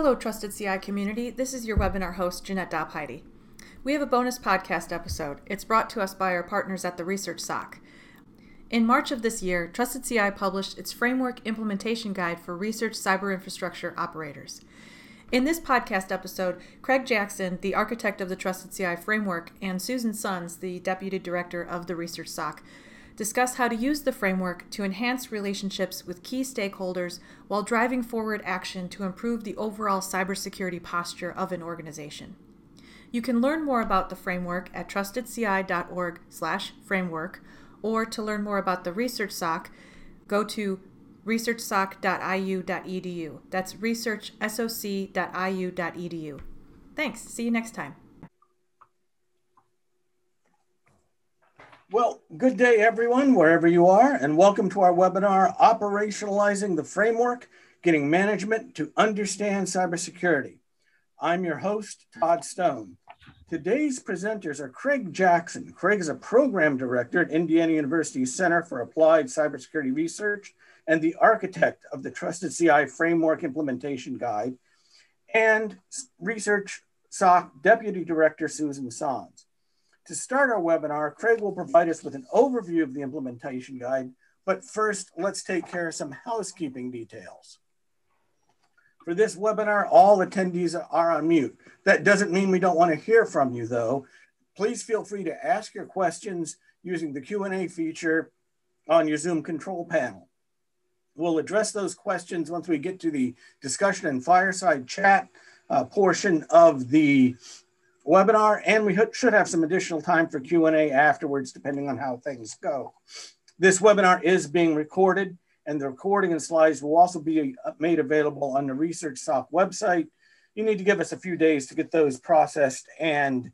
Hello, Trusted CI community. This is your webinar host, Jeanette Dopheide. We have a bonus podcast episode. It's brought to us by our partners at the Research SOC. In March of this year, Trusted CI published its Framework Implementation Guide for Research Cyber Infrastructure Operators. In this podcast episode, Craig Jackson, the architect of the Trusted CI framework, and Susan Sons, the deputy director of the Research SOC, discuss how to use the framework to enhance relationships with key stakeholders while driving forward action to improve the overall cybersecurity posture of an organization. You can learn more about the framework at trustedci.org/framework or to learn more about the Research SOC, go to researchsoc.iu.edu. That's researchsoc.iu.edu. Thanks. See you next time. Well, good day, everyone, wherever you are, and welcome to our webinar, Operationalizing the Framework, Getting Management to Understand Cybersecurity. I'm your host, Todd Stone. Today's presenters are Craig Jackson. Craig is a program director at Indiana University Center for Applied Cybersecurity Research and the architect of the Trusted CI Framework Implementation Guide, and Research SOC Deputy Director Susan Sons. To start our webinar, Craig will provide us with an overview of the implementation guide, but first, let's take care of some housekeeping details. For this webinar, all attendees are on mute. That doesn't mean we don't want to hear from you though. Please feel free to ask your questions using the Q&A feature on your Zoom control panel. We'll address those questions once we get to the discussion and fireside chat uh, portion of the webinar, and we should have some additional time for Q&A afterwards, depending on how things go. This webinar is being recorded, and the recording and slides will also be uh, made available on the Research SOC website. You need to give us a few days to get those processed and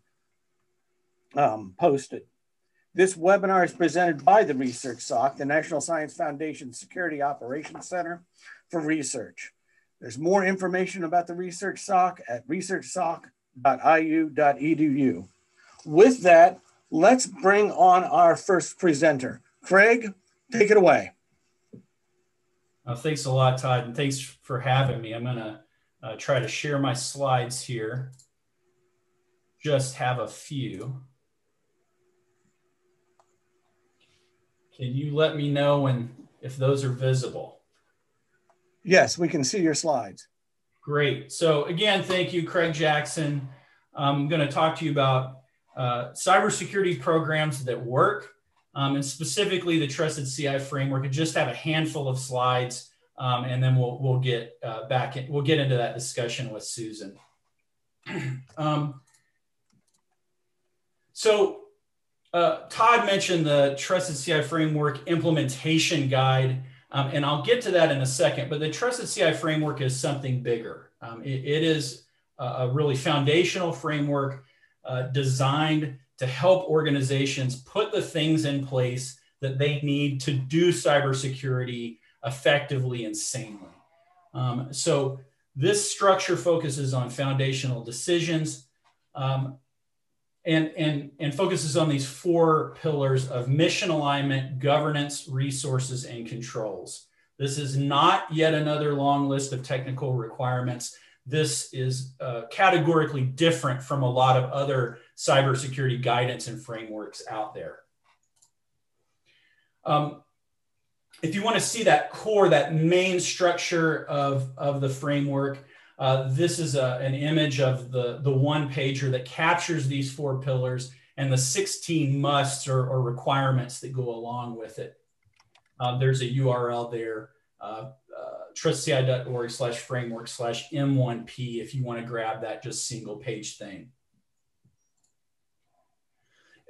um, posted. This webinar is presented by the Research SOC, the National Science Foundation Security Operations Center for Research. There's more information about the Research SOC at researchsoc.iu.edu. With that, let's bring on our first presenter. Craig, take it away. Uh, thanks a lot, Todd, and thanks for having me. I'm going to uh, try to share my slides here. Just have a few. Can you let me know when if those are visible? Yes, we can see your slides. Great. So again, thank you, Craig Jackson. I'm going to talk to you about uh, cybersecurity programs that work, um, and specifically the Trusted CI framework. I just have a handful of slides, um, and then we'll we'll get uh, back in, we'll get into that discussion with Susan. um, so uh, Todd mentioned the Trusted CI Framework implementation guide, um, and I'll get to that in a second. But the Trusted CI Framework is something bigger. Um, it, it is a really foundational framework uh, designed to help organizations put the things in place that they need to do cybersecurity effectively and sanely. Um, so this structure focuses on foundational decisions. Um, and, and, and focuses on these four pillars of mission alignment, governance, resources, and controls. This is not yet another long list of technical requirements. This is uh, categorically different from a lot of other cybersecurity guidance and frameworks out there. Um, if you want to see that core, that main structure of, of the framework, uh, this is a, an image of the, the one pager that captures these four pillars and the 16 musts or, or requirements that go along with it. Uh, there's a URL there, uh, uh, trustedci.org slash framework slash M1P if you want to grab that just single page thing.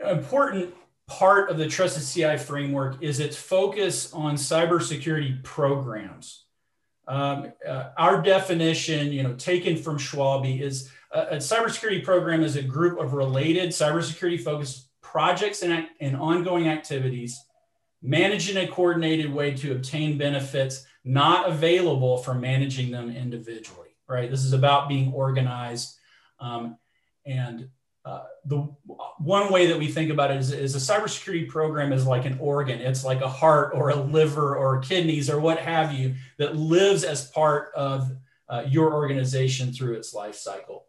An important part of the Trusted CI framework is its focus on cybersecurity programs. Um, uh, our definition, you know, taken from Schwalbe, is a, a, cybersecurity program is a group of related cybersecurity focused projects and, and ongoing activities managed in a coordinated way to obtain benefits not available for managing them individually, right? This is about being organized um, and uh, the one way that we think about it is, is, a cybersecurity program is like an organ. It's like a heart or a liver or kidneys or what have you that lives as part of uh, your organization through its life cycle.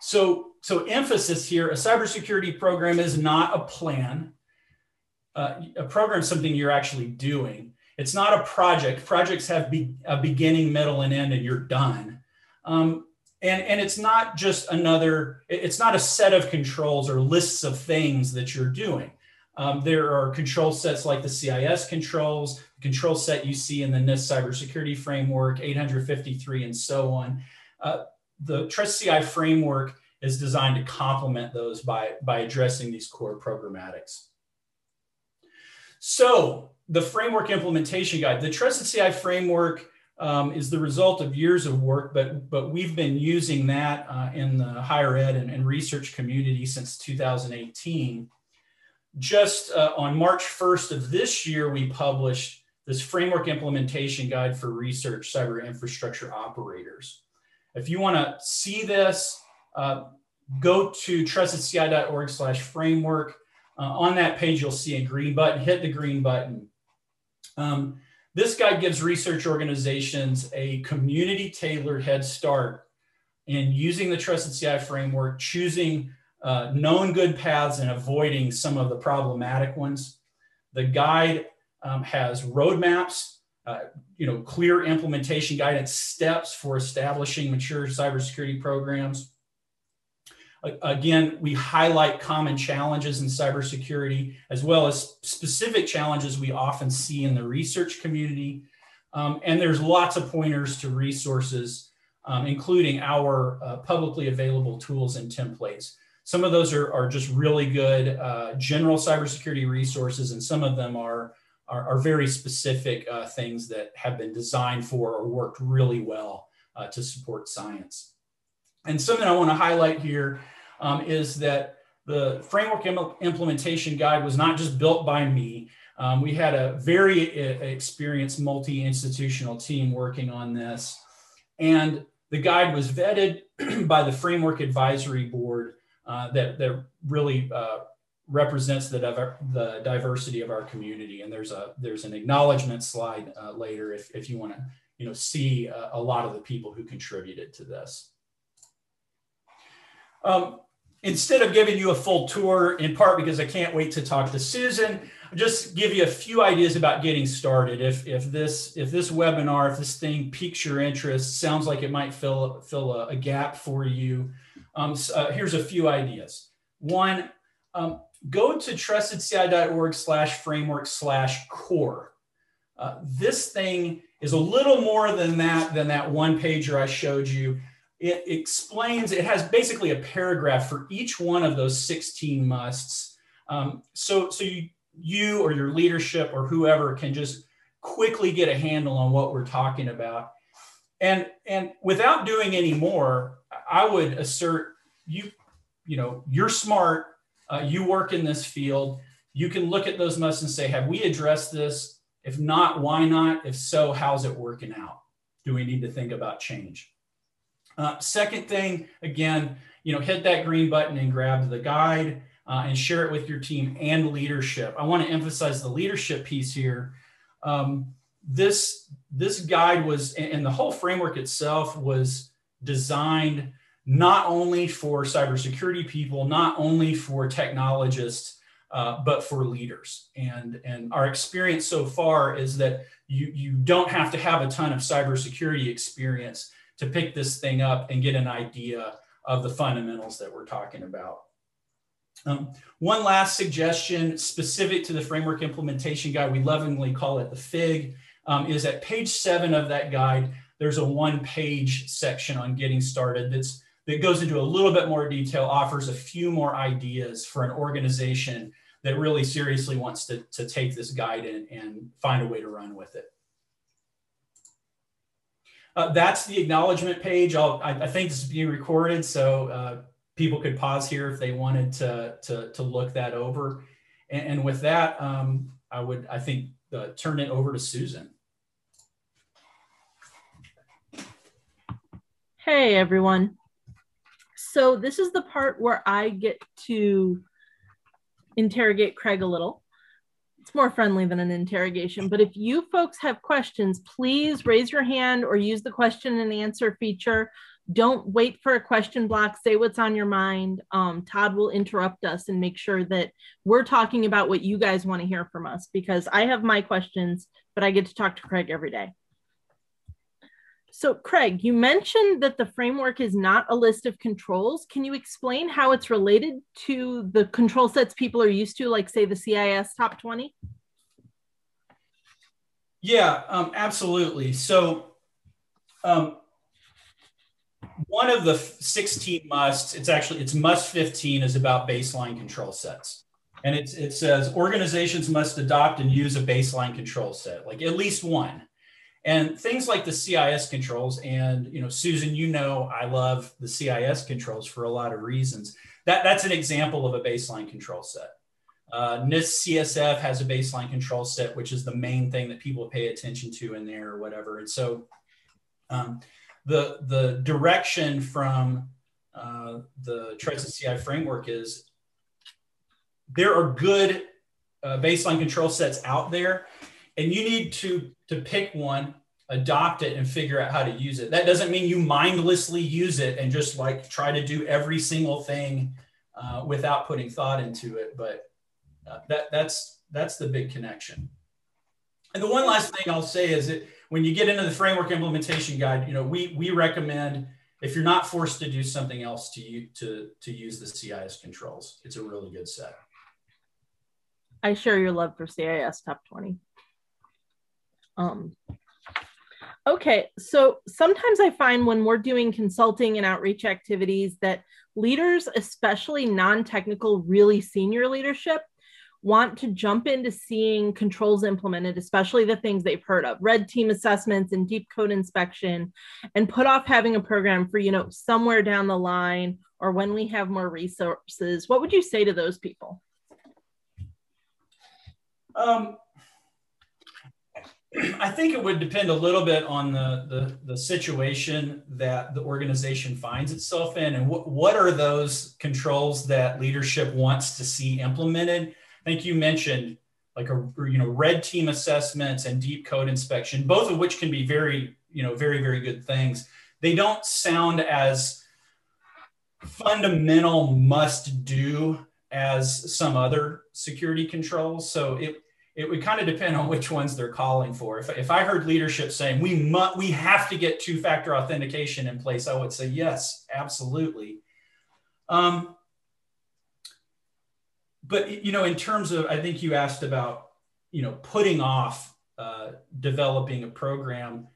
So, so emphasis here, a cybersecurity program is not a plan. Uh, a program is something you're actually doing. It's not a project. Projects have be, a beginning, middle, and end, and you're done. Um, and, and it's not just another, it's not a set of controls or lists of things that you're doing. Um, there are control sets like the CIS controls, the control set you see in the NIST cybersecurity framework, 853, and so on. Uh, the Trust CI framework is designed to complement those by, by addressing these core programmatics. So the framework implementation guide, the Trusted CI framework um, is the result of years of work, but, but we've been using that uh, in the higher ed and, and, research community since 2018. Just uh, on March 1st of this year, we published this framework implementation guide for research cyber infrastructure operators. If you want to see this, uh, go to trustedci.org slash framework. Uh, on that page, you'll see a green button. Hit the green button. Um, this guide gives research organizations a community tailored head start in using the Trusted CI framework, choosing uh, known good paths and avoiding some of the problematic ones. The guide um, has roadmaps, uh, you know, clear implementation guidance steps for establishing mature cybersecurity programs. Again, we highlight common challenges in cybersecurity, as well as specific challenges we often see in the research community. Um, and there's lots of pointers to resources, um, including our uh, publicly available tools and templates. Some of those are, are just really good uh, general cybersecurity resources, and some of them are, are, are very specific uh, things that have been designed for or worked really well uh, to support science. And something I want to highlight here um, is that the framework Im- implementation guide was not just built by me. Um, we had a very uh, experienced multi institutional team working on this. And the guide was vetted by the Framework Advisory Board uh, that, that really uh, represents the, the diversity of our community. And there's, a, there's an acknowledgement slide uh, later if, if you want to you know, see a, a lot of the people who contributed to this. Um, instead of giving you a full tour, in part because I can't wait to talk to Susan, I'll just give you a few ideas about getting started. If, if this if this webinar, if this thing piques your interest, sounds like it might fill fill a, a gap for you. Um, so, uh, here's a few ideas. One, um, go to trustedci.org slash framework slash core. Uh, this thing is a little more than that than that one pager I showed you it explains, it has basically a paragraph for each one of those 16 musts. Um, so so you, you or your leadership or whoever can just quickly get a handle on what we're talking about. And, and without doing any more, I would assert you, you know, you're smart, uh, you work in this field, you can look at those musts and say, have we addressed this? If not, why not? If so, how's it working out? Do we need to think about change? Uh, second thing, again, you know, hit that green button and grab the guide uh, and share it with your team and leadership. I want to emphasize the leadership piece here. Um, this this guide was, and the whole framework itself was designed not only for cybersecurity people, not only for technologists, uh, but for leaders. And, and our experience so far is that you, you don't have to have a ton of cybersecurity experience to pick this thing up and get an idea of the fundamentals that we're talking about. Um, one last suggestion specific to the framework implementation guide, we lovingly call it the FIG, um, is at page seven of that guide, there's a one page section on getting started that's, that goes into a little bit more detail, offers a few more ideas for an organization that really seriously wants to, to take this guide and, and find a way to run with it. Uh, that's the acknowledgement page. I'll, I, I, think this is being recorded, so uh, people could pause here if they wanted to, to, to look that over. And, and with that, um, I would, I think, uh, turn it over to Susan. Hey, everyone. So this is the part where I get to interrogate Craig a little. More friendly than an interrogation. But if you folks have questions, please raise your hand or use the question and answer feature. Don't wait for a question block. Say what's on your mind. Um, Todd will interrupt us and make sure that we're talking about what you guys want to hear from us because I have my questions, but I get to talk to Craig every day. So, Craig, you mentioned that the framework is not a list of controls. Can you explain how it's related to the control sets people are used to, like, say, the CIS top 20? Yeah, um, absolutely. So, um, one of the 16 musts, it's actually, it's must 15 is about baseline control sets. And it says organizations must adopt and use a baseline control set, like at least one. And things like the CIS controls, and you know, Susan, you know, I love the CIS controls for a lot of reasons. That, that's an example of a baseline control set. Uh, NIST CSF has a baseline control set, which is the main thing that people pay attention to in there or whatever. And so um, the, the direction from uh, the Trusted CI framework is there are good uh, baseline control sets out there and you need to to pick one adopt it and figure out how to use it. That doesn't mean you mindlessly use it and just like try to do every single thing uh, without putting thought into it but uh, that that's that's the big connection. And the one last thing i'll say is that when you get into the framework implementation guide you know we we recommend if you're not forced to do something else to you to to use the cis controls. It's a really good set. I share your love for cis top 20 um, okay, so sometimes I find when we're doing consulting and outreach activities that leaders, especially non technical, really senior leadership, want to jump into seeing controls implemented, especially the things they've heard of, red team assessments and deep code inspection, and put off having a program for, you know, somewhere down the line or when we have more resources. What would you say to those people? Um, I think it would depend a little bit on the, the, the, situation that the organization finds itself in and what, what are those controls that leadership wants to see implemented. I think you mentioned like a you know red team assessments and deep code inspection, both of which can be very you know very very good things. They don't sound as fundamental must do as some other security controls. So it it would kind of depend on which ones they're calling for. If, if I heard leadership saying we must, we have to get two factor authentication in place, I would say yes, absolutely. Um, but you know, in terms of, I think you asked about you know putting off uh, developing a program.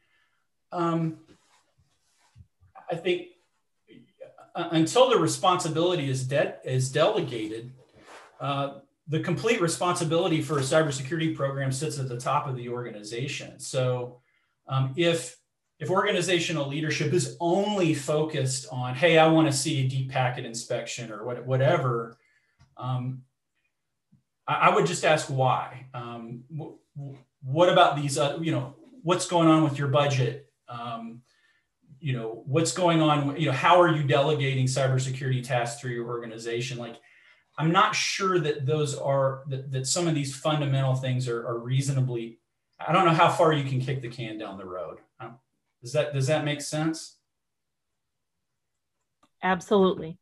Um, I think uh, until the responsibility is de- is delegated. Uh, the complete responsibility for a cybersecurity program sits at the top of the organization. So um, if if organizational leadership is only focused on, hey, I want to see a deep packet inspection or what, whatever, um, I, I, would just ask why. Um, what about these? Uh, you know, what's going on with your budget? Um, you know, what's going on? You know, how are you delegating cybersecurity tasks through your organization? Like, I'm not sure that those are that, that some of these fundamental things are, are reasonably. I don't know how far you can kick the can down the road. Um, does that does that make sense? Absolutely.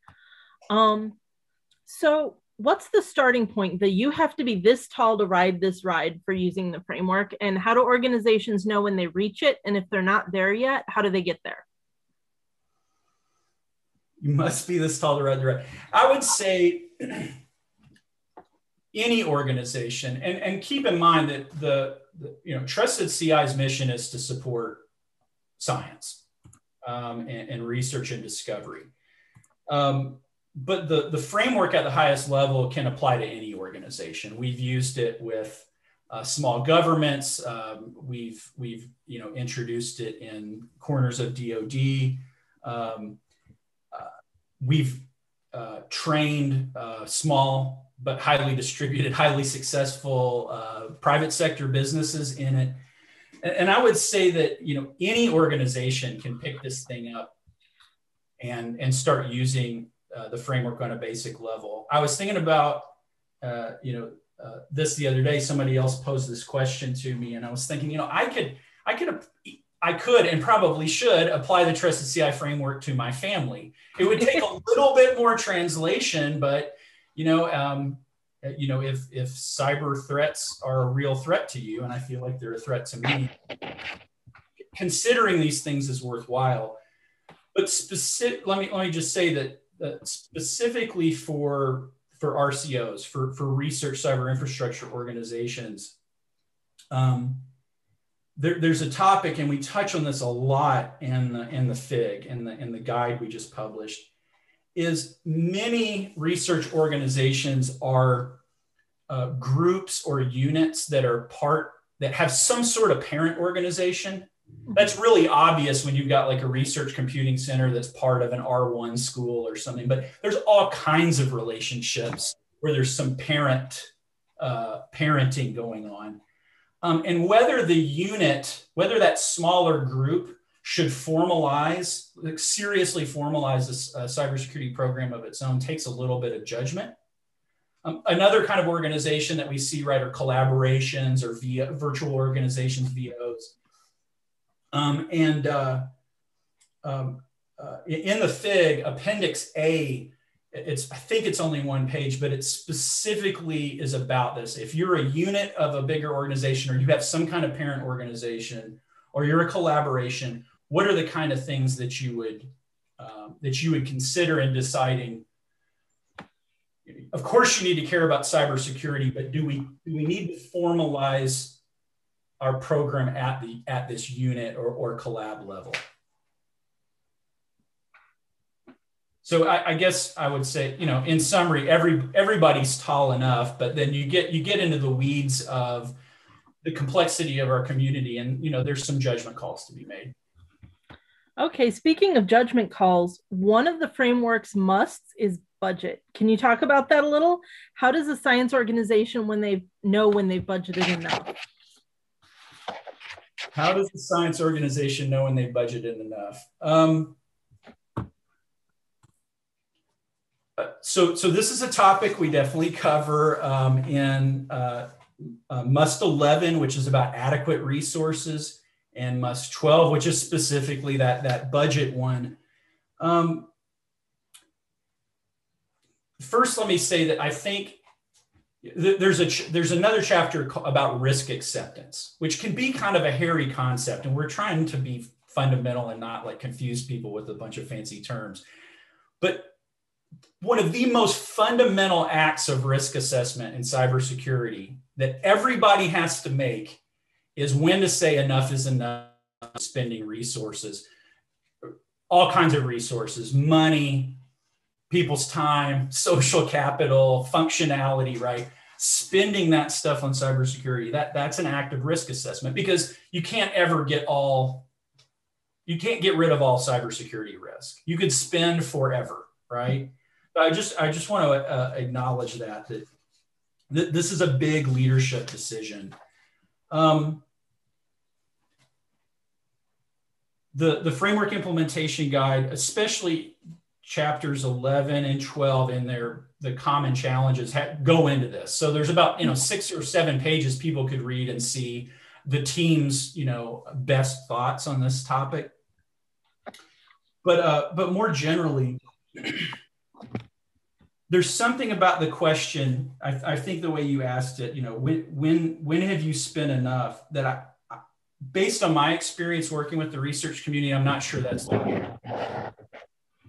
Um, so what's the starting point that you have to be this tall to ride this ride for using the framework and how do organizations know when they reach it and if they're not there yet how do they get there you must be this tall to ride the ride i would say any organization, and, and keep in mind that the, the you know Trusted CI's mission is to support science um, and, and, research and discovery. Um, but the, the framework at the highest level can apply to any organization. We've used it with uh, small governments. Um, we've we've you know introduced it in corners of DoD. Um, uh, we've uh, trained, uh, small but highly distributed, highly successful uh, private sector businesses in it. And, and, I would say that you know any organization can pick this thing up and and start using uh, the framework on a basic level. I was thinking about uh, you know uh, this the other day. Somebody else posed this question to me, and I was thinking, you know, I could, I could, I could, and probably should apply the trusted CI framework to my family. It would take a little bit more translation, but you know, um, you know, if if cyber threats are a real threat to you, and I feel like they're a threat to me, considering these things is worthwhile. But specific, let me let me just say that, that specifically for for RCOs, for, for research cyber infrastructure organizations. Um, there, there's a topic, and we touch on this a lot in the, in the FIG, in the, in the guide we just published, is many research organizations are uh, groups or units that are part, that have some sort of parent organization that's really obvious when you've got like a research computing center that's part of an R1 school or something. But there's all kinds of relationships where there's some parent uh, parenting going on. Um, and whether the unit, whether that smaller group should formalize, like seriously formalize a, a cybersecurity program of its own takes a little bit of judgment. Um, another kind of organization that we see, right, are collaborations or via virtual organizations, VOs. Um, and uh, um, uh, in the FIG, Appendix A, it's I think it's only one page, but it specifically is about this. If you're a unit of a bigger organization, or you have some kind of parent organization, or you're a collaboration, what are the kind of things that you would um, that you would consider in deciding? Of course, you need to care about cybersecurity, but do we do we need to formalize our program at the at this unit or, or collab level. So I, I, guess I would say, you know, in summary, every everybody's tall enough, but then you get you get into the weeds of the complexity of our community, and you know, there's some judgment calls to be made. Okay, speaking of judgment calls, one of the framework's musts is budget. Can you talk about that a little? How does a science organization when they know when they've budgeted enough? How does the science organization know when they've budgeted enough? Um, uh, so, so this is a topic we definitely cover um, in uh, uh, MUST 11, which is about adequate resources, and MUST 12, which is specifically that, that budget one. Um, first, let me say that I think there's a there's another chapter about risk acceptance which can be kind of a hairy concept and we're trying to be fundamental and not like confuse people with a bunch of fancy terms but one of the most fundamental acts of risk assessment in cybersecurity that everybody has to make is when to say enough is enough spending resources all kinds of resources money people's time, social capital, functionality, right? Spending that stuff on cybersecurity, that, that's an act of risk assessment because you can't ever get all, you can't get rid of all cybersecurity risk. You could spend forever, right? I just, I just want to uh, acknowledge that, that th- this is a big leadership decision. Um, the, the framework implementation guide, especially chapters 11 and 12 in their the common challenges ha- go into this so there's about you know six or seven pages people could read and see the team's you know best thoughts on this topic but uh but more generally there's something about the question I, I think the way you asked it you know when when when have you spent enough that i based on my experience working with the research community i'm not sure that's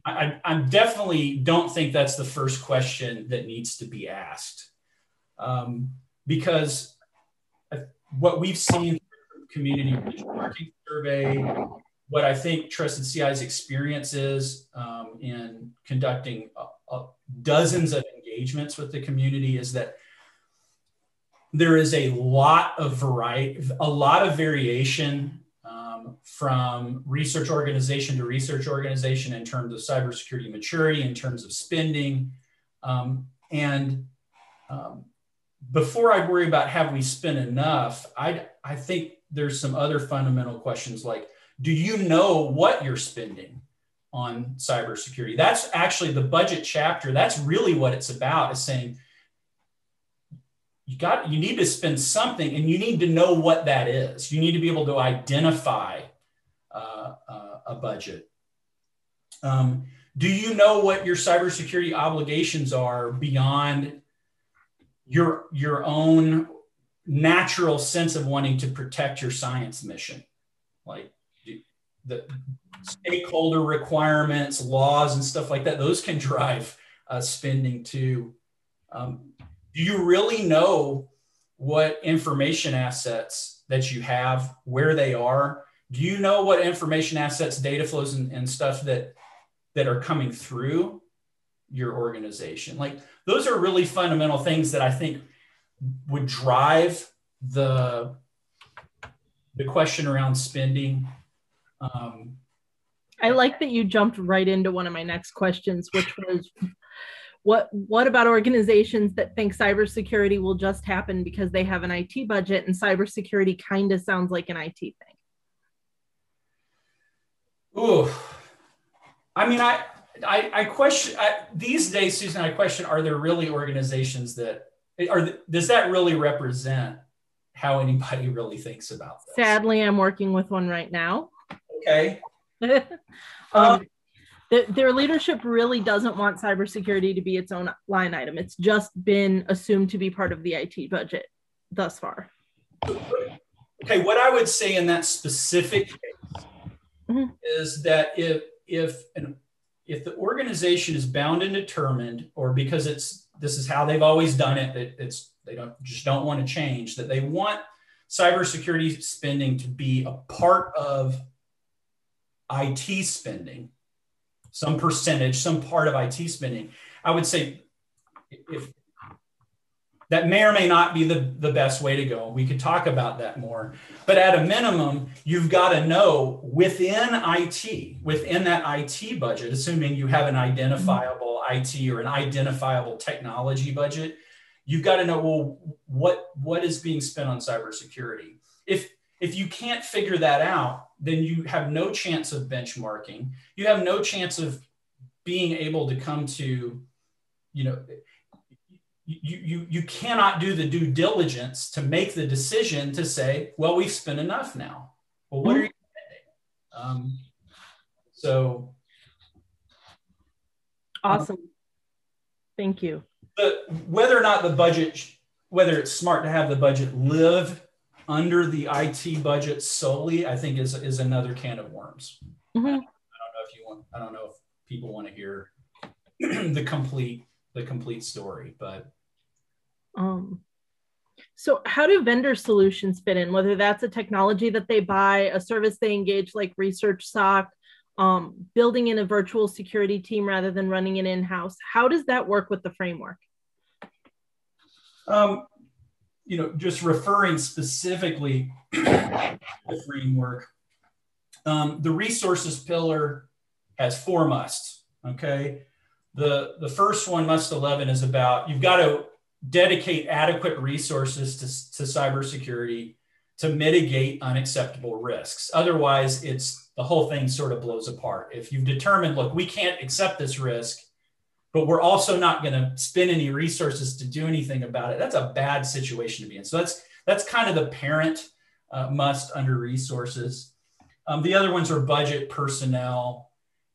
I, I definitely don't think that's the first question that needs to be asked. Um, because what we've seen community benchmarking survey, what I think Trusted CI's experience is um, in conducting uh, uh, dozens of engagements with the community is that there is a lot of variety, a lot of variation from research organization to research organization in terms of cybersecurity maturity, in terms of spending. Um, and um, before I worry about have we spent enough, I, I think there's some other fundamental questions like, do you know what you're spending on cybersecurity? That's actually the budget chapter. That's really what it's about is saying, you got you need to spend something and you need to know what that is you need to be able to identify uh, uh, a budget um, do you know what your cybersecurity obligations are beyond your your own natural sense of wanting to protect your science mission like the stakeholder requirements laws and stuff like that those can drive uh, spending too um, do you really know what information assets that you have, where they are? Do you know what information assets, data flows, and, and stuff that that are coming through your organization? Like those are really fundamental things that I think would drive the the question around spending. Um, I like that you jumped right into one of my next questions, which was what what about organizations that think cybersecurity will just happen because they have an IT budget and cybersecurity kind of sounds like an IT thing? Ooh, I mean, I I, I question I, these days, Susan. I question: Are there really organizations that are? Does that really represent how anybody really thinks about this? Sadly, I'm working with one right now. Okay. um, um, the, their leadership really doesn't want cybersecurity to be its own line item. It's just been assumed to be part of the IT budget thus far. Okay, what I would say in that specific case mm-hmm. is that if if an if the organization is bound and determined, or because it's this is how they've always done it, that it's they don't just don't want to change, that they want cybersecurity spending to be a part of IT spending, some percentage, some part of IT spending. I would say if that may or may not be the, the best way to go. We could talk about that more. But at a minimum, you've got to know within IT, within that IT budget, assuming you have an identifiable IT or an identifiable technology budget, you've got to know well what what is being spent on cybersecurity. If if you can't figure that out, then you have no chance of benchmarking. You have no chance of being able to come to, you know, you, you, you cannot do the due diligence to make the decision to say, well, we've spent enough now. Well, what are you spending? Um, so. Awesome. Um, Thank you. But whether or not the budget, whether it's smart to have the budget live under the IT budget solely, I think is is another can of worms. Mm-hmm. I, don't know if you want. I don't know if people want to hear the complete the complete story, but. Um, so, how do vendor solutions fit in? Whether that's a technology that they buy, a service they engage, like ResearchSOC, um, building in a virtual security team rather than running it in house. How does that work with the framework? Um, you know, just referring specifically to the framework, um, the resources pillar has four musts. Okay. The, the first one, must 11, is about you've got to dedicate adequate resources to, to cybersecurity to mitigate unacceptable risks. Otherwise, it's the whole thing sort of blows apart. If you've determined, look, we can't accept this risk, but we're also not going to spend any resources to do anything about it. That's a bad situation to be in. So that's that's kind of the parent uh, must under resources. Um, the other ones are budget, personnel,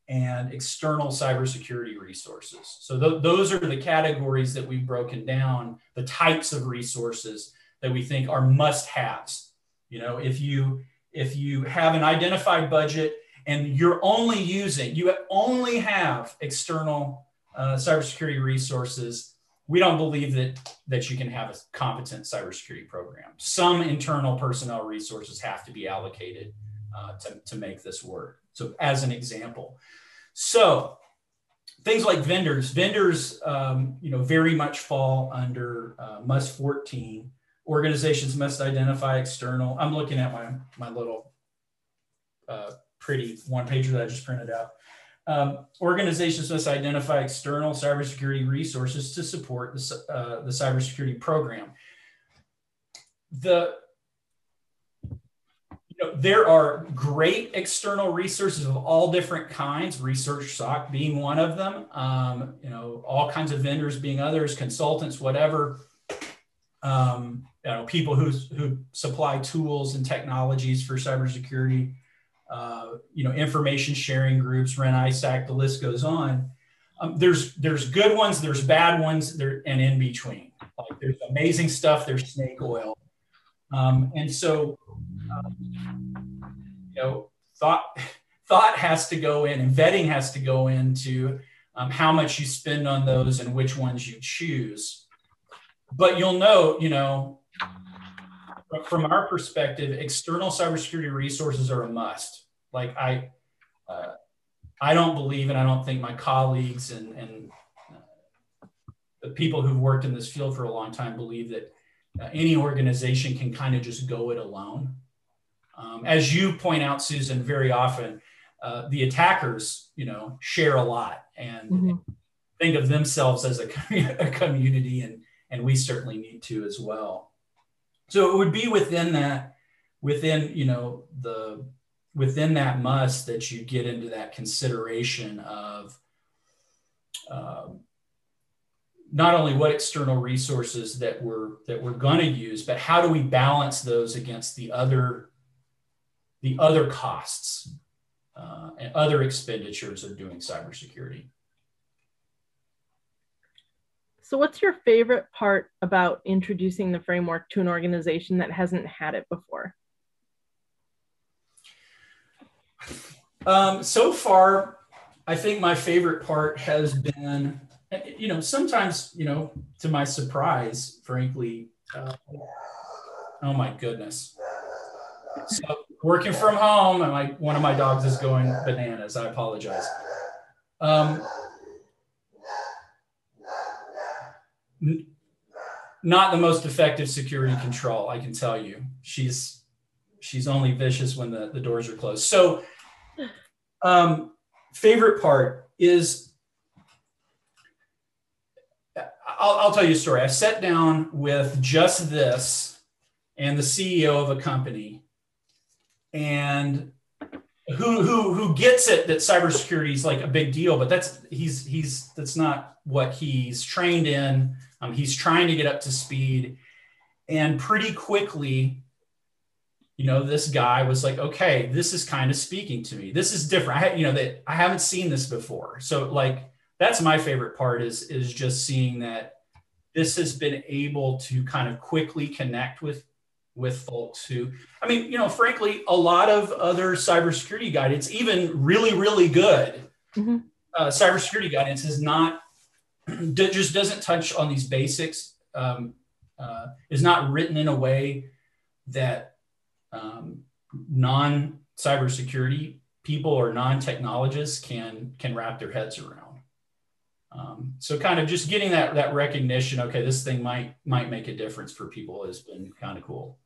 and external cybersecurity resources. So th- those are the categories that we've broken down, the types of resources that we think are must-haves. You know, if you if you have an identified budget and you're only using, you only have external uh, cybersecurity resources, we don't believe that that you can have a competent cybersecurity program. Some internal personnel resources have to be allocated uh, to, to make this work. So, as an example, so things like vendors, vendors, um, you know, very much fall under uh, MUST 14. Organizations must identify external. I'm looking at my my little uh, pretty one pager that I just printed out. Um, organizations must identify external cybersecurity resources to support the, uh, the cybersecurity program. The, you know, there are great external resources of all different kinds, ResearchSOC being one of them, um, you know, all kinds of vendors being others, consultants, whatever. um, you know, people who, who supply tools and technologies for cybersecurity, uh, you know, information sharing groups, REN ISAC, the list goes on. Um, there's there's good ones, there's bad ones, there and in between. Like there's amazing stuff, there's snake oil, um, and so um, you know thought thought has to go in and vetting has to go into um, how much you spend on those and which ones you choose. But you'll know, you know, from our perspective, external cybersecurity resources are a must. Like I, uh, I don't believe, and I don't think my colleagues and, and uh, the people who've worked in this field for a long time believe that uh, any organization can kind of just go it alone. Um, as you point out, Susan, very often uh, the attackers, you know, share a lot and mm-hmm. think of themselves as a, a community, and and we certainly need to as well. So it would be within that, within you know the within that must that you get into that consideration of um, not only what external resources that we're that we're going to use, but how do we balance those against the other the other costs uh, and other expenditures of doing cybersecurity. So, what's your favorite part about introducing the framework to an organization that hasn't had it before? Um, so far, I think my favorite part has been, you know, sometimes, you know, to my surprise, frankly, uh, oh my goodness. So, working from home, and my one of my dogs is going bananas. I apologize. Um, n- not the most effective security control, I can tell you. She's she's only vicious when the, the doors are closed. So, um, favorite part is I'll, I'll tell you a story. I sat down with just this and the CEO of a company and who who who gets it that cybersecurity is like a big deal, but that's he's he's that's not what he's trained in. Um, he's trying to get up to speed, and pretty quickly, you know, this guy was like, okay, this is kind of speaking to me. This is different. I had, you know that I haven't seen this before. So like that's my favorite part is is just seeing that this has been able to kind of quickly connect with with folks who, I mean, you know, frankly, a lot of other cybersecurity guidance, even really, really good mm-hmm. uh, cybersecurity guidance, is not just doesn't touch on these basics. Um, uh, is not written in a way that um, non cybersecurity people or non technologists can can wrap their heads around. Um, so kind of just getting that that recognition. Okay, this thing might might make a difference for people has been kind of cool.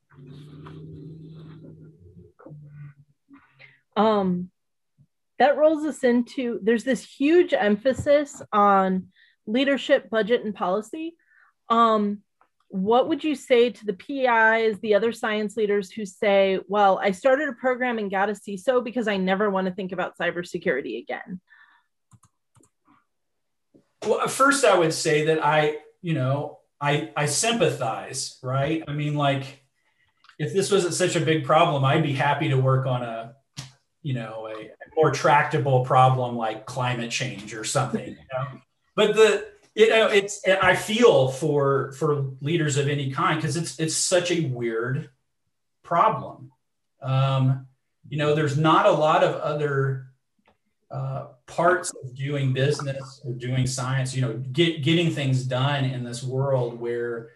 Um, that rolls us into there's this huge emphasis on leadership, budget, and policy. Um, what would you say to the PIs, the other science leaders who say, well, I started a program and got a CISO because I never want to think about cybersecurity again? Well, first, I would say that I, you know, I, I sympathize, right? I mean, like, if this wasn't such a big problem, I'd be happy to work on a, you know, a, more tractable problem like climate change or something. You know? But the you know it's I feel for for leaders of any kind because it's it's such a weird problem. Um, you know, there's not a lot of other uh, parts of doing business or doing science. You know, get, getting things done in this world where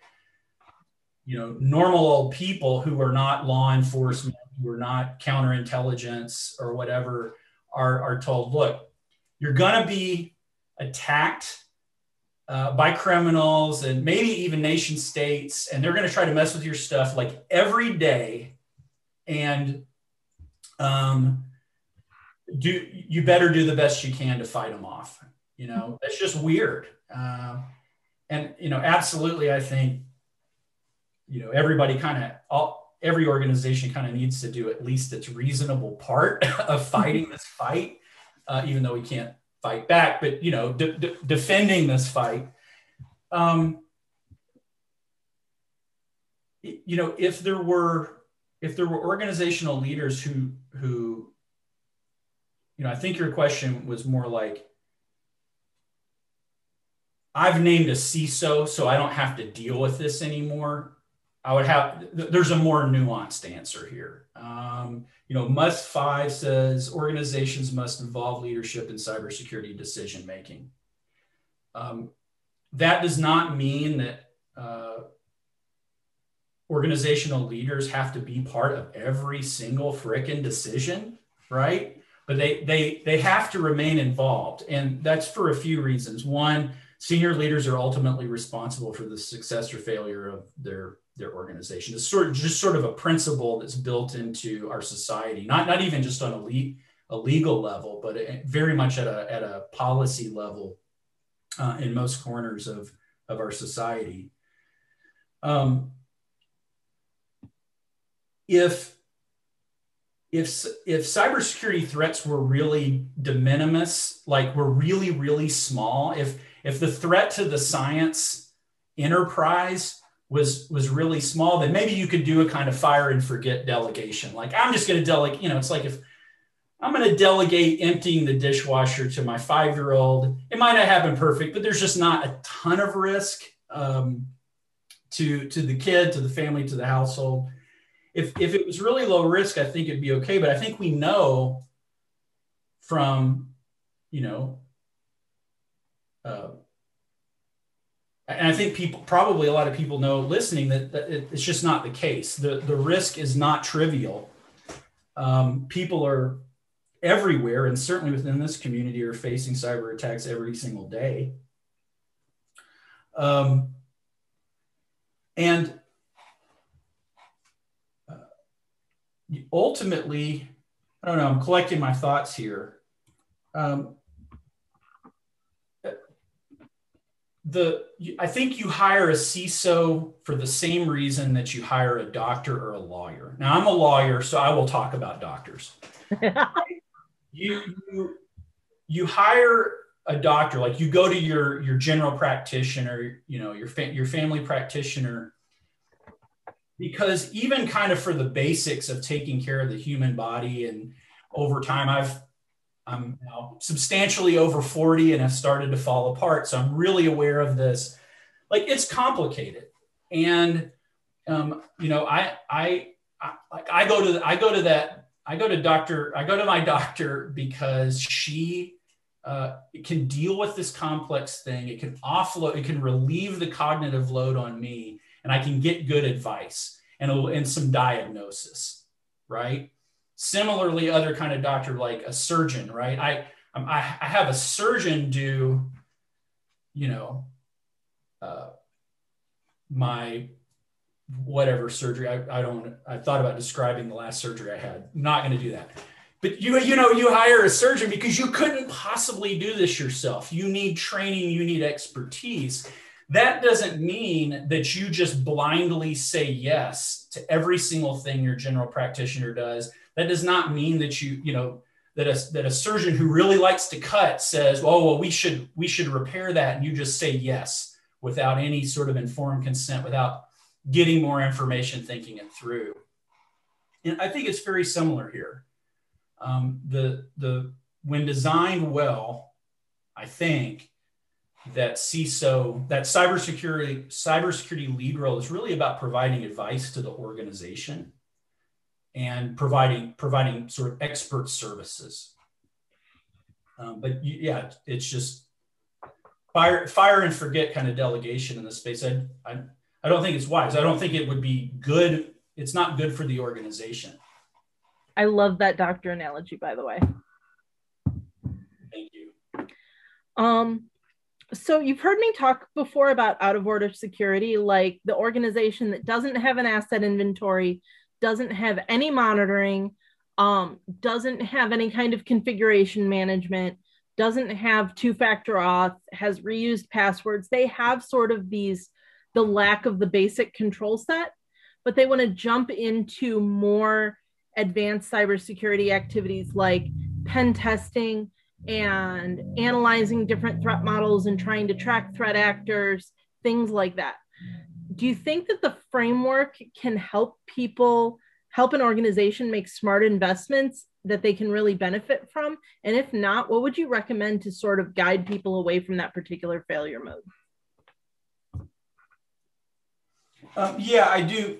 you know, normal old people who are not law enforcement, who are not counterintelligence or whatever, are, are told, look, you're going to be attacked uh, by criminals and maybe even nation states, and they're going to try to mess with your stuff like every day. And um, do you better do the best you can to fight them off. You know, it's just weird. Uh, and you know, absolutely, I think you know everybody kind of all every organization kind of needs to do at least its reasonable part of fighting this fight uh, even though we can't fight back but you know de- de- defending this fight um, you know, if there were if there were organizational leaders who who you know, I think your question was more like I've named a CISO so I don't have to deal with this anymore. I would have, there's a more nuanced answer here. Um, you know, must five says organizations must involve leadership in cybersecurity decision making. Um, that does not mean that uh, organizational leaders have to be part of every single frickin' decision, right? But they they they have to remain involved, and that's for a few reasons. One, senior leaders are ultimately responsible for the success or failure of their their organization. It's sort of just sort of a principle that's built into our society, not not even just on a, le- a legal level, but very much at a at a policy level uh, in most corners of of our society. Um, if if if cybersecurity threats were really de minimis, like were really really small, if if the threat to the science enterprise was was really small, then maybe you could do a kind of fire and forget delegation. Like I'm just going to delegate. You know, it's like if I'm going to delegate emptying the dishwasher to my five year old. It might not happen perfect, but there's just not a ton of risk um, to to the kid, to the family, to the household. If if it was really low risk, I think it'd be okay. But I think we know from you know uh, and I think people, probably a lot of people know listening that, that it's just not the case. The, the risk is not trivial. Um, people are everywhere, and certainly within this community, are facing cyber attacks every single day. Um, and uh, ultimately, I don't know, I'm collecting my thoughts here. Um, the I think you hire a CISO for the same reason that you hire a doctor or a lawyer. Now I'm a lawyer, so I will talk about doctors. you, you you hire a doctor, like you go to your your general practitioner, you know your fa- your family practitioner, because even kind of for the basics of taking care of the human body and over time, I've I'm now substantially over 40 and have started to fall apart. So I'm really aware of this. Like it's complicated. And um, you know, I, I, I like I go to I go to that I go to doctor I go to my doctor because she uh, can deal with this complex thing. It can offload. It can relieve the cognitive load on me, and I can get good advice and and some diagnosis, right? Similarly, other kind of doctor like a surgeon, right? I I, I have a surgeon do, you know, uh, my whatever surgery. I, I don't. I thought about describing the last surgery I had. Not going to do that. But you you know you hire a surgeon because you couldn't possibly do this yourself. You need training. You need expertise. That doesn't mean that you just blindly say yes to every single thing your general practitioner does that does not mean that you, you know, that a, that a surgeon who really likes to cut says, oh, well, we should, we should repair that. And you just say yes without any sort of informed consent, without getting more information, thinking it through. And I think it's very similar here. Um, the, the, when designed well, I think that CISO, that cybersecurity, cybersecurity lead role is really about providing advice to the organization and providing providing sort of expert services. Um, but yeah, it's just fire fire and forget kind of delegation in this space. I, I I don't think it's wise. I don't think it would be good. It's not good for the organization. I love that doctor analogy, by the way. Thank you. Um, so you've heard me talk before about out of order security, like the organization that doesn't have an asset inventory doesn't have any monitoring, um, doesn't have any kind of configuration management, doesn't have two factor auth, has reused passwords. They have sort of these, the lack of the basic control set, but they want to jump into more advanced cybersecurity activities like pen testing and analyzing different threat models and trying to track threat actors, things like that do you think that the framework can help people help an organization make smart investments that they can really benefit from? And if not what would you recommend to sort of guide people away from that particular failure mode? Um, yeah i do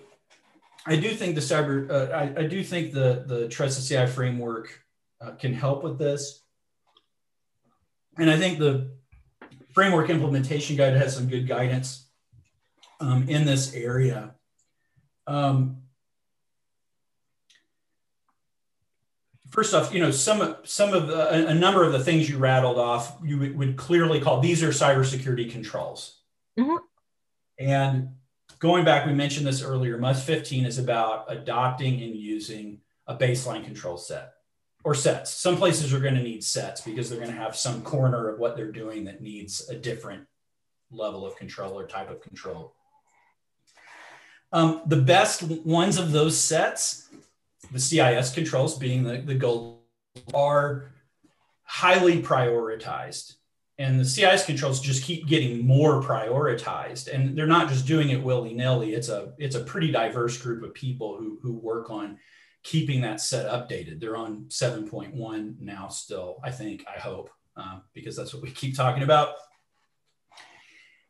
i do think the cyber uh, I, I, do think the the trusted ci framework uh, can help with this. And i think the framework implementation guide has some good guidance um, in this area. Um, first off, you know, some some of the, a, number of the things you rattled off, you would, would clearly call these are cybersecurity controls. Mm-hmm. And going back, we mentioned this earlier. MUS 15 is about adopting and using a baseline control set or sets. Some places are going to need sets because they're going to have some corner of what they're doing that needs a different level of control or type of control. Um, the best ones of those sets, the CIS controls being the, the gold, are highly prioritized. And the CIS controls just keep getting more prioritized. And they're not just doing it willy-nilly. It's a it's a pretty diverse group of people who, who work on keeping that set updated. They're on 7.1 now still, I think, I hope, uh, because that's what we keep talking about.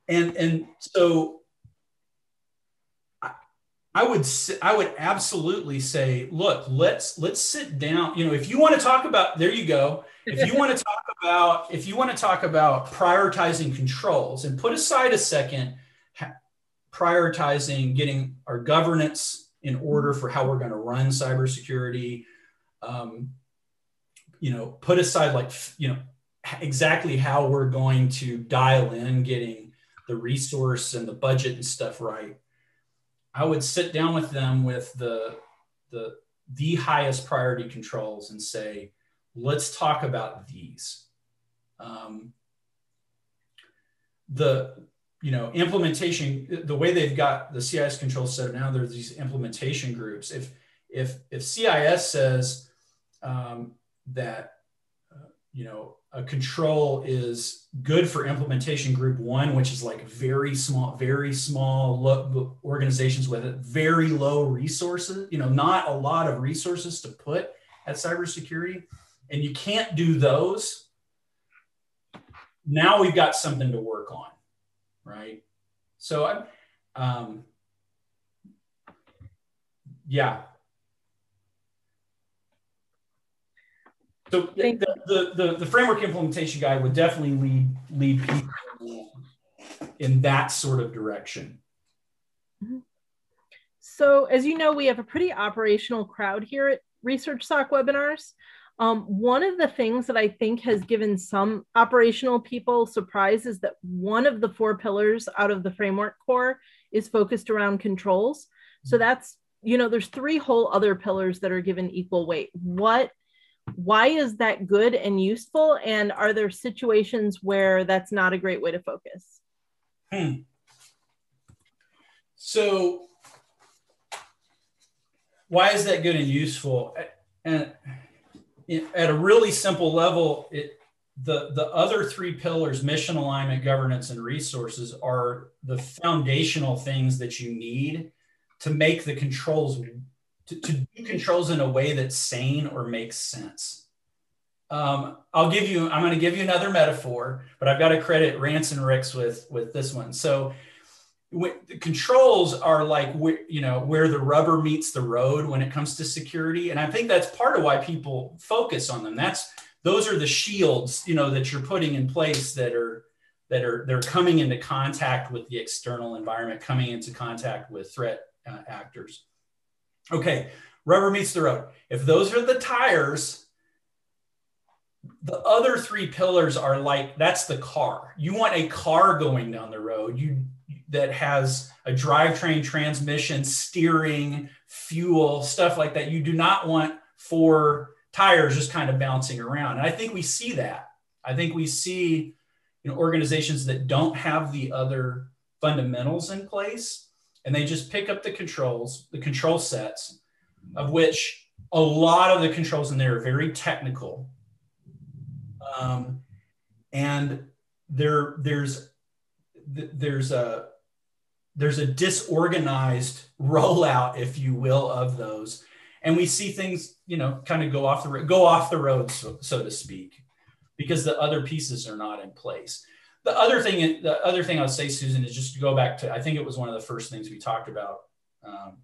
And, and so I would I would absolutely say, look, let's let's sit down. You know, if you want to talk about, there you go. If you want to talk about, if you want to talk about prioritizing controls and put aside a second, prioritizing getting our governance in order for how we're going to run cybersecurity. Um, you know, put aside like you know exactly how we're going to dial in getting the resource and the budget and stuff right. I would sit down with them with the the the highest priority controls and say, let's talk about these. Um, the you know, implementation, the way they've got the CIS control set up now, there's these implementation groups. If if if CIS says um, that uh, you know a control is good for implementation group one, which is like very small, very small organizations with very low resources, you know, not a lot of resources to put at cybersecurity, and you can't do those. Now we've got something to work on right? So I'm, um, yeah. So the, the, the, the, framework implementation guide would definitely lead lead people in that sort of direction. Mm-hmm. So as you know, we have a pretty operational crowd here at Research SOC webinars. Um, one of the things that I think has given some operational people surprise is that one of the four pillars out of the framework core is focused around controls. So that's, you know, there's three whole other pillars that are given equal weight. What, why is that good and useful? And are there situations where that's not a great way to focus? Hmm. So, why is that good and useful? And at a really simple level, it, the, the other three pillars, mission alignment, governance, and resources, are the foundational things that you need to make the controls, to, do controls in a way that's sane or makes sense. Um, I'll give you, I'm going to give you another metaphor, but I've got to credit Rance and Ricks with, with this one. So the controls are like where you know where the rubber meets the road when it comes to security and i think that's part of why people focus on them that's those are the shields you know that you're putting in place that are that are they're coming into contact with the external environment coming into contact with threat uh, actors okay rubber meets the road if those are the tires the other three pillars are like that's the car you want a car going down the road you that has a drivetrain transmission, steering, fuel, stuff like that. You do not want four tires just kind of bouncing around. And I think we see that. I think we see you know, organizations that don't have the other fundamentals in place and they just pick up the controls, the control sets, of which a lot of the controls in there are very technical. Um, and there, there's there's a there's a disorganized rollout, if you will, of those, and we see things, you know, kind of go off the go off the road, so, so to speak, because the other pieces are not in place. The other thing, the other thing I'll say, Susan, is just to go back to I think it was one of the first things we talked about um,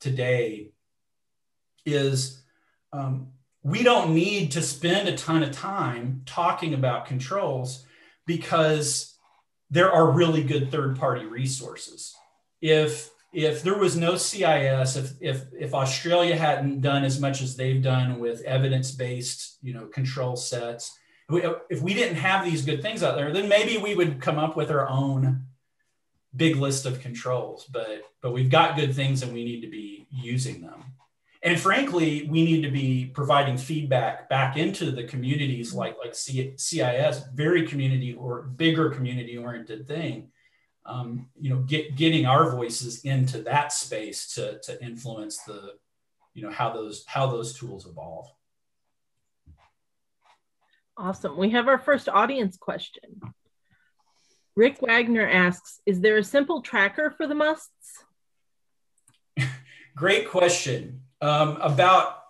today is um, we don't need to spend a ton of time talking about controls because there are really good third party resources. If if there was no CIS, if if if Australia hadn't done as much as they've done with evidence based, you know, control sets, if we didn't have these good things out there, then maybe we would come up with our own big list of controls. But but we've got good things and we need to be using them. And frankly, we need to be providing feedback back into the communities like like CIS, very community or bigger community oriented thing. Um, you know, get, getting our voices into that space to, to influence the, you know, how those how those tools evolve. Awesome. We have our first audience question. Rick Wagner asks, is there a simple tracker for the musts? Great question. Um, about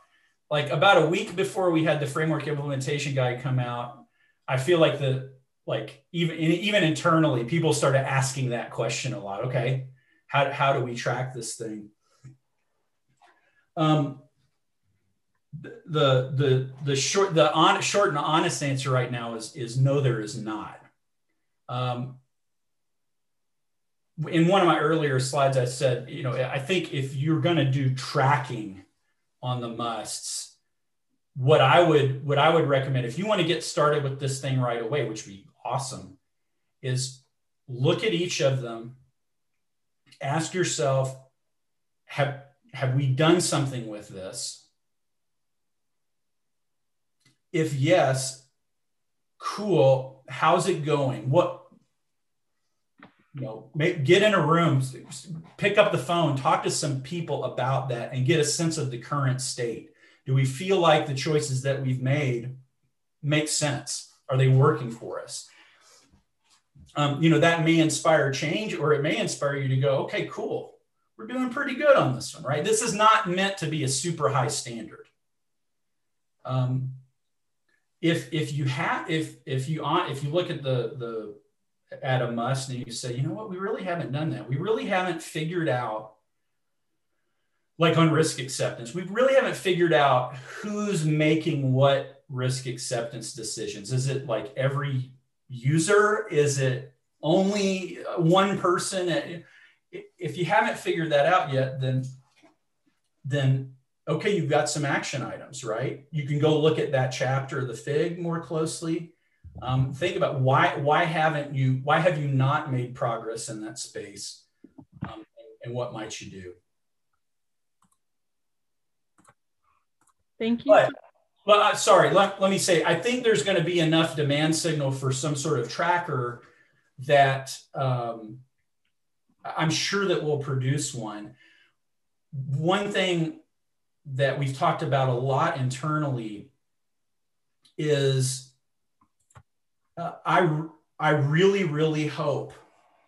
like about a week before we had the framework implementation guide come out, I feel like the like even even internally, people started asking that question a lot. Okay, how how do we track this thing? Um, the the the short the on, short and honest answer right now is is no there is not. Um, in one of my earlier slides i said you know i think if you're going to do tracking on the musts what i would what i would recommend if you want to get started with this thing right away which would be awesome is look at each of them ask yourself have have we done something with this if yes, cool. How's it going? What you know, make, get in a room, pick up the phone, talk to some people about that, and get a sense of the current state. Do we feel like the choices that we've made make sense? Are they working for us? Um, you know, that may inspire change, or it may inspire you to go, okay, cool, we're doing pretty good on this one, right? This is not meant to be a super high standard. Um, if if you have if if you on if you look at the the at a must and you say you know what? We really haven't done that. We really haven't figured out like on risk acceptance. We really haven't figured out who's making what risk acceptance decisions. Is it like every user? Is it only one person? If you haven't figured that out yet then then okay, you've got some action items, right? You can go look at that chapter of the FIG more closely. Um, think about why why haven't you why have you not made progress in that space, um, and, what might you do? Thank you. But, well, uh, sorry, let, let me say, I think there's going to be enough demand signal for some sort of tracker that um, I'm sure that we'll produce one. One thing that we've talked about a lot internally is uh, I, I really, really hope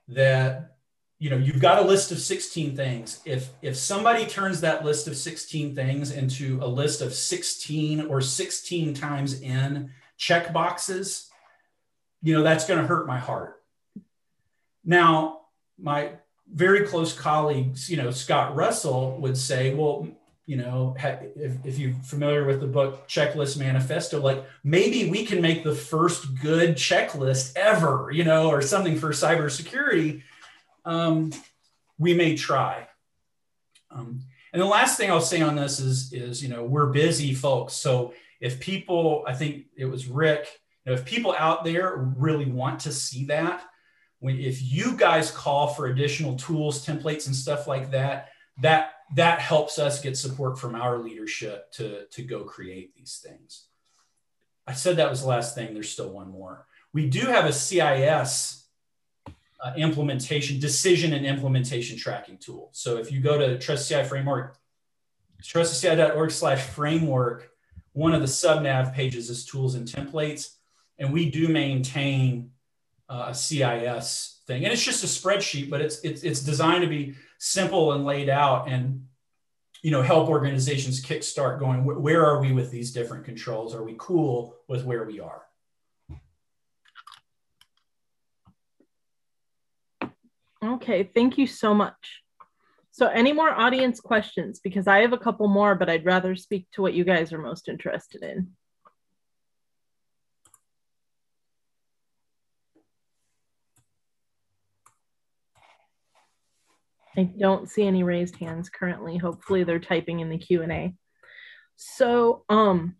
that you know you've got a list of 16 things. If if somebody turns that list of 16 things into a list of 16 or 16 times n check boxes you know that's going to hurt my heart. Now my very close colleagues you know Scott Russell would say well you know, if, if you're familiar with the book Checklist Manifesto, like maybe we can make the first good checklist ever, you know, or something for cybersecurity. Um, we may try. Um, and the last thing I'll say on this is, is, you know, we're busy folks. So if people, I think it was Rick, you know, if people out there really want to see that, when, if you guys call for additional tools, templates, and stuff like that, that that helps us get support from our leadership to, to go create these things. I said that was the last thing. There's still one more. We do have a CIS uh, implementation, decision and implementation tracking tool. So if you go to Trusted CI Framework, trustedci.org slash framework, one of the sub nav pages is tools and templates. And we do maintain uh, a CIS thing. And it's just a spreadsheet, but it's, it's, it's designed to be simple and laid out and, you know, help organizations kickstart going, where are we with these different controls? Are we cool with where we are? Okay, thank you so much. So any more audience questions? Because I have a couple more, but I'd rather speak to what you guys are most interested in. I don't see any raised hands currently. Hopefully they're typing in the Q&A. So um,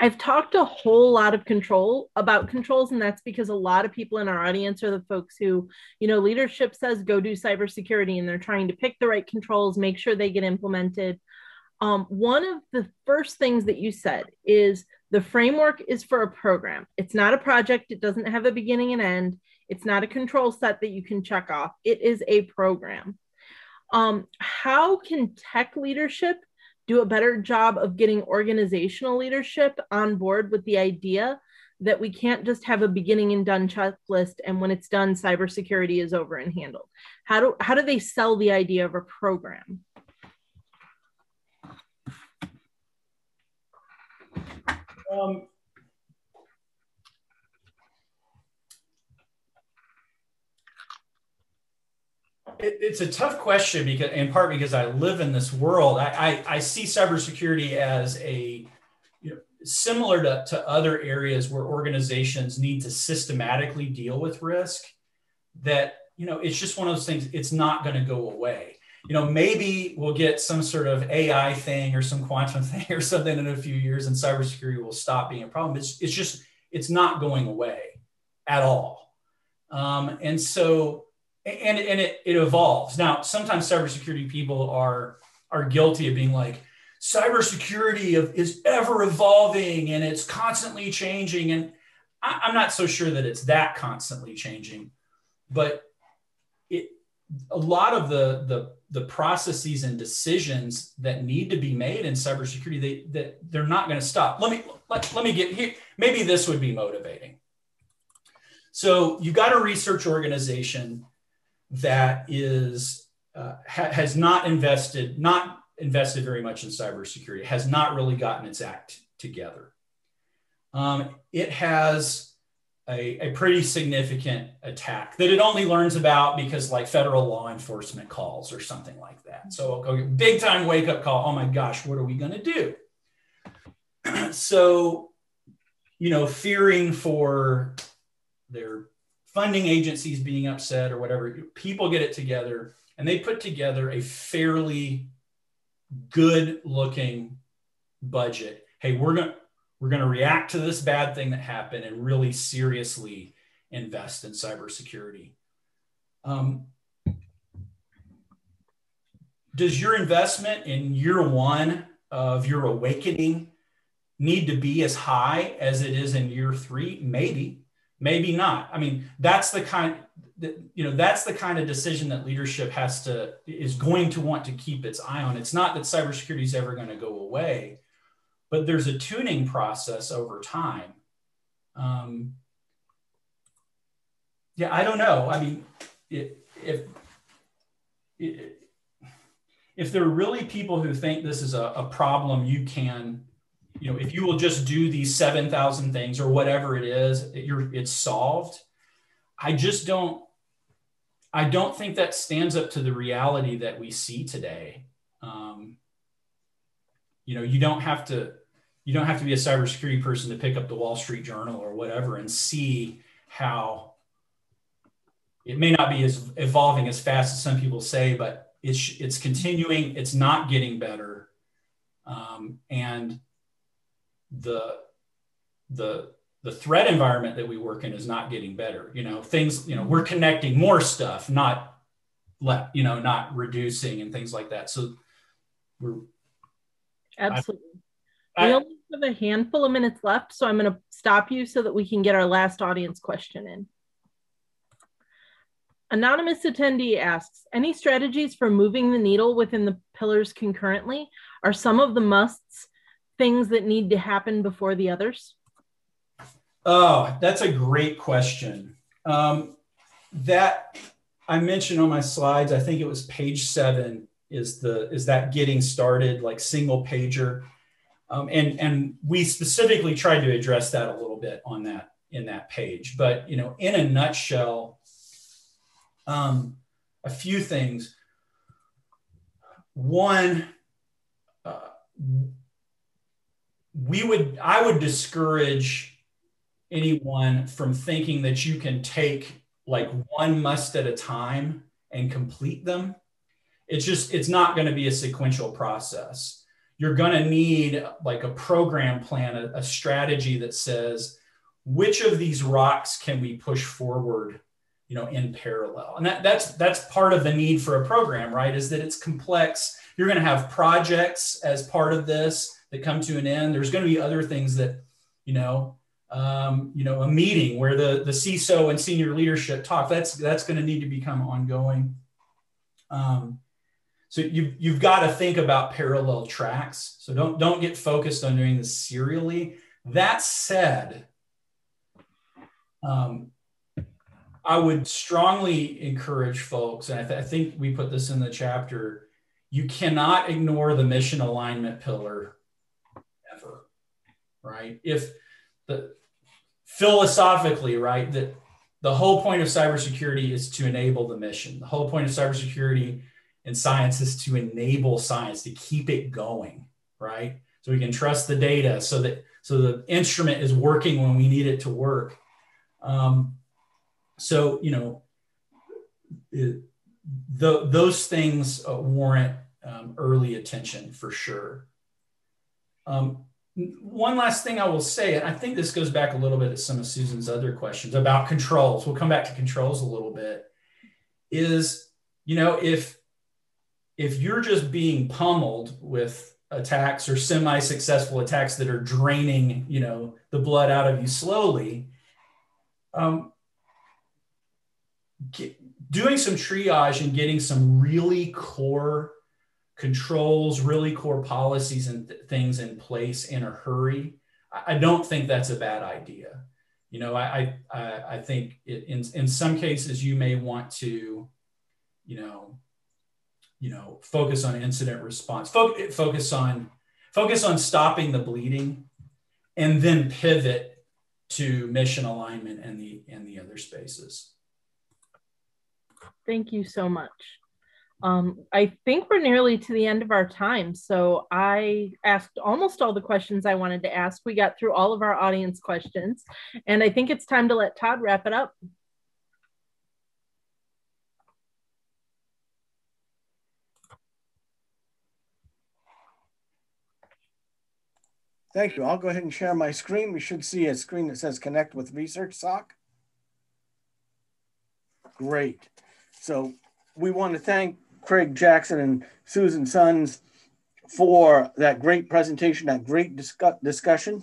I've talked a whole lot of control about controls, and that's because a lot of people in our audience are the folks who, you know, leadership says go do cybersecurity, and they're trying to pick the right controls, make sure they get implemented. Um, one of the first things that you said is the framework is for a program. It's not a project. It doesn't have a beginning and end. It's not a control set that you can check off. It is a program. Um, how can tech leadership do a better job of getting organizational leadership on board with the idea that we can't just have a beginning and done checklist and when it's done cybersecurity is over and handled how do how do they sell the idea of a program um, it, it's a tough question because, in part, because I live in this world. I, I, I see cybersecurity as a you know, similar to, to other areas where organizations need to systematically deal with risk. That you know, it's just one of those things. It's not going to go away. You know, maybe we'll get some sort of AI thing or some quantum thing or something in a few years, and cybersecurity will stop being a problem. It's it's just it's not going away at all. Um, and so and, and it, it evolves. Now, sometimes cybersecurity people are are guilty of being like, cybersecurity is ever evolving and it's constantly changing. And I, I'm not so sure that it's that constantly changing, but it a lot of the the the processes and decisions that need to be made in cybersecurity, they that they're not going to stop. Let me let, let me get here. Maybe this would be motivating. So you've got a research organization that is uh, ha- has not invested not invested very much in cybersecurity, has not really gotten its act together. Um, it has a, a, pretty significant attack that it only learns about because like federal law enforcement calls or something like that. So okay, big time wake up call. Oh my gosh, what are we going to do? so, you know, fearing for their funding agencies being upset or whatever, people get it together and they put together a fairly good looking budget. Hey, we're going to we're going to react to this bad thing that happened and really seriously invest in cybersecurity. Um, does your investment in year one of your awakening need to be as high as it is in year three? Maybe maybe not. I mean that's the kind that, you know that's the kind of decision that leadership has to is going to want to keep its eye on. It's not that cybersecurity is ever going to go away but there's a tuning process over time. Um, yeah i don't know. I mean if it, if there are really people who think this is a, a problem you can you know, if you will just do these 7,000 things or whatever it is, you're, it's solved. I just don't, I don't think that stands up to the reality that we see today. Um, you know, you don't have to, you don't have to be a cybersecurity person to pick up the Wall Street Journal or whatever and see how it may not be as evolving as fast as some people say, but it's it's continuing. It's not getting better, um, and the the the threat environment that we work in is not getting better. You know things you know we're connecting more stuff not let you know not reducing and things like that. So we're absolutely. I, we only have a handful of minutes left so i'm going to stop you so that we can get our last audience question in. Anonymous attendee asks, any strategies for moving the needle within the pillars concurrently? Are some of the musts things that need to happen before the others? Oh, that's a great question. um, that I mentioned on my slides, I think it was page seven is the is that getting started like single pager. Um, and and we specifically tried to address that a little bit on that in that page. But you know, in a nutshell, um, a few things. One, uh, we would I would discourage anyone from thinking that you can take like one must at a time and complete them. It's just it's not going to be a sequential process. You're going to need like a program plan, a, a strategy that says which of these rocks can we push forward you know in parallel and that, that's that's part of the need for a program right is that it's complex you're going to have projects as part of this that come to an end. There's going to be other things that you know um, you know a meeting where the the CISO and senior leadership talk. That's that's going to need to become ongoing. Um, so you've you've got to think about parallel tracks. So don't don't get focused on doing this serially. That said um, I would strongly encourage folks, and I, th- I, think we put this in the chapter, you cannot ignore the mission alignment pillar right? If the philosophically, right, that the whole point of cybersecurity is to enable the mission. The whole point of cybersecurity and science is to enable science, to keep it going, right? So we can trust the data so that so the instrument is working when we need it to work um, so, you know, it, the, those things uh, warrant um, early attention for sure. Um, one last thing I will say, and I think this goes back a little bit to some of Susan's other questions about controls. We'll come back to controls a little bit. Is you know if if you're just being pummeled with attacks or semi-successful attacks that are draining you know the blood out of you slowly, um, get, doing some triage and getting some really core controls, really core policies and th- things in place in a hurry, I, I, don't think that's a bad idea. You know, I I, I think it, in in some cases you may want to, you know, you know, focus on incident response, focus focus on focus on stopping the bleeding, and then pivot to mission alignment and the and the other spaces. Thank you so much. Um, I think we're nearly to the end of our time. So I asked almost all the questions I wanted to ask. We got through all of our audience questions, and I think it's time to let Todd wrap it up. Thank you. I'll go ahead and share my screen. We should see a screen that says connect with Research SOC. Great. So we want to thank Craig Jackson and Susan Sons for that great presentation, that great discuss discussion.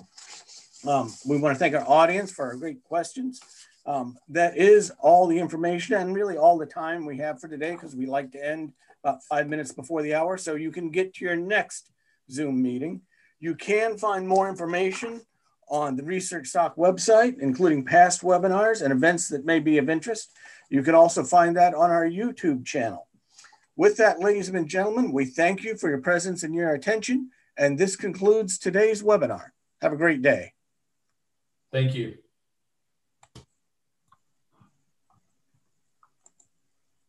Um, we want to thank our audience for our great questions. Um, that is all the information and really all the time we have for today because we like to end about five minutes before the hour so you can get to your next Zoom meeting. You can find more information on the Research SOC website, including past webinars and events that may be of interest. You can also find that on our YouTube channel. With that, ladies and gentlemen, we thank you for your presence and your attention. And this concludes today's webinar. Have a great day. Thank you.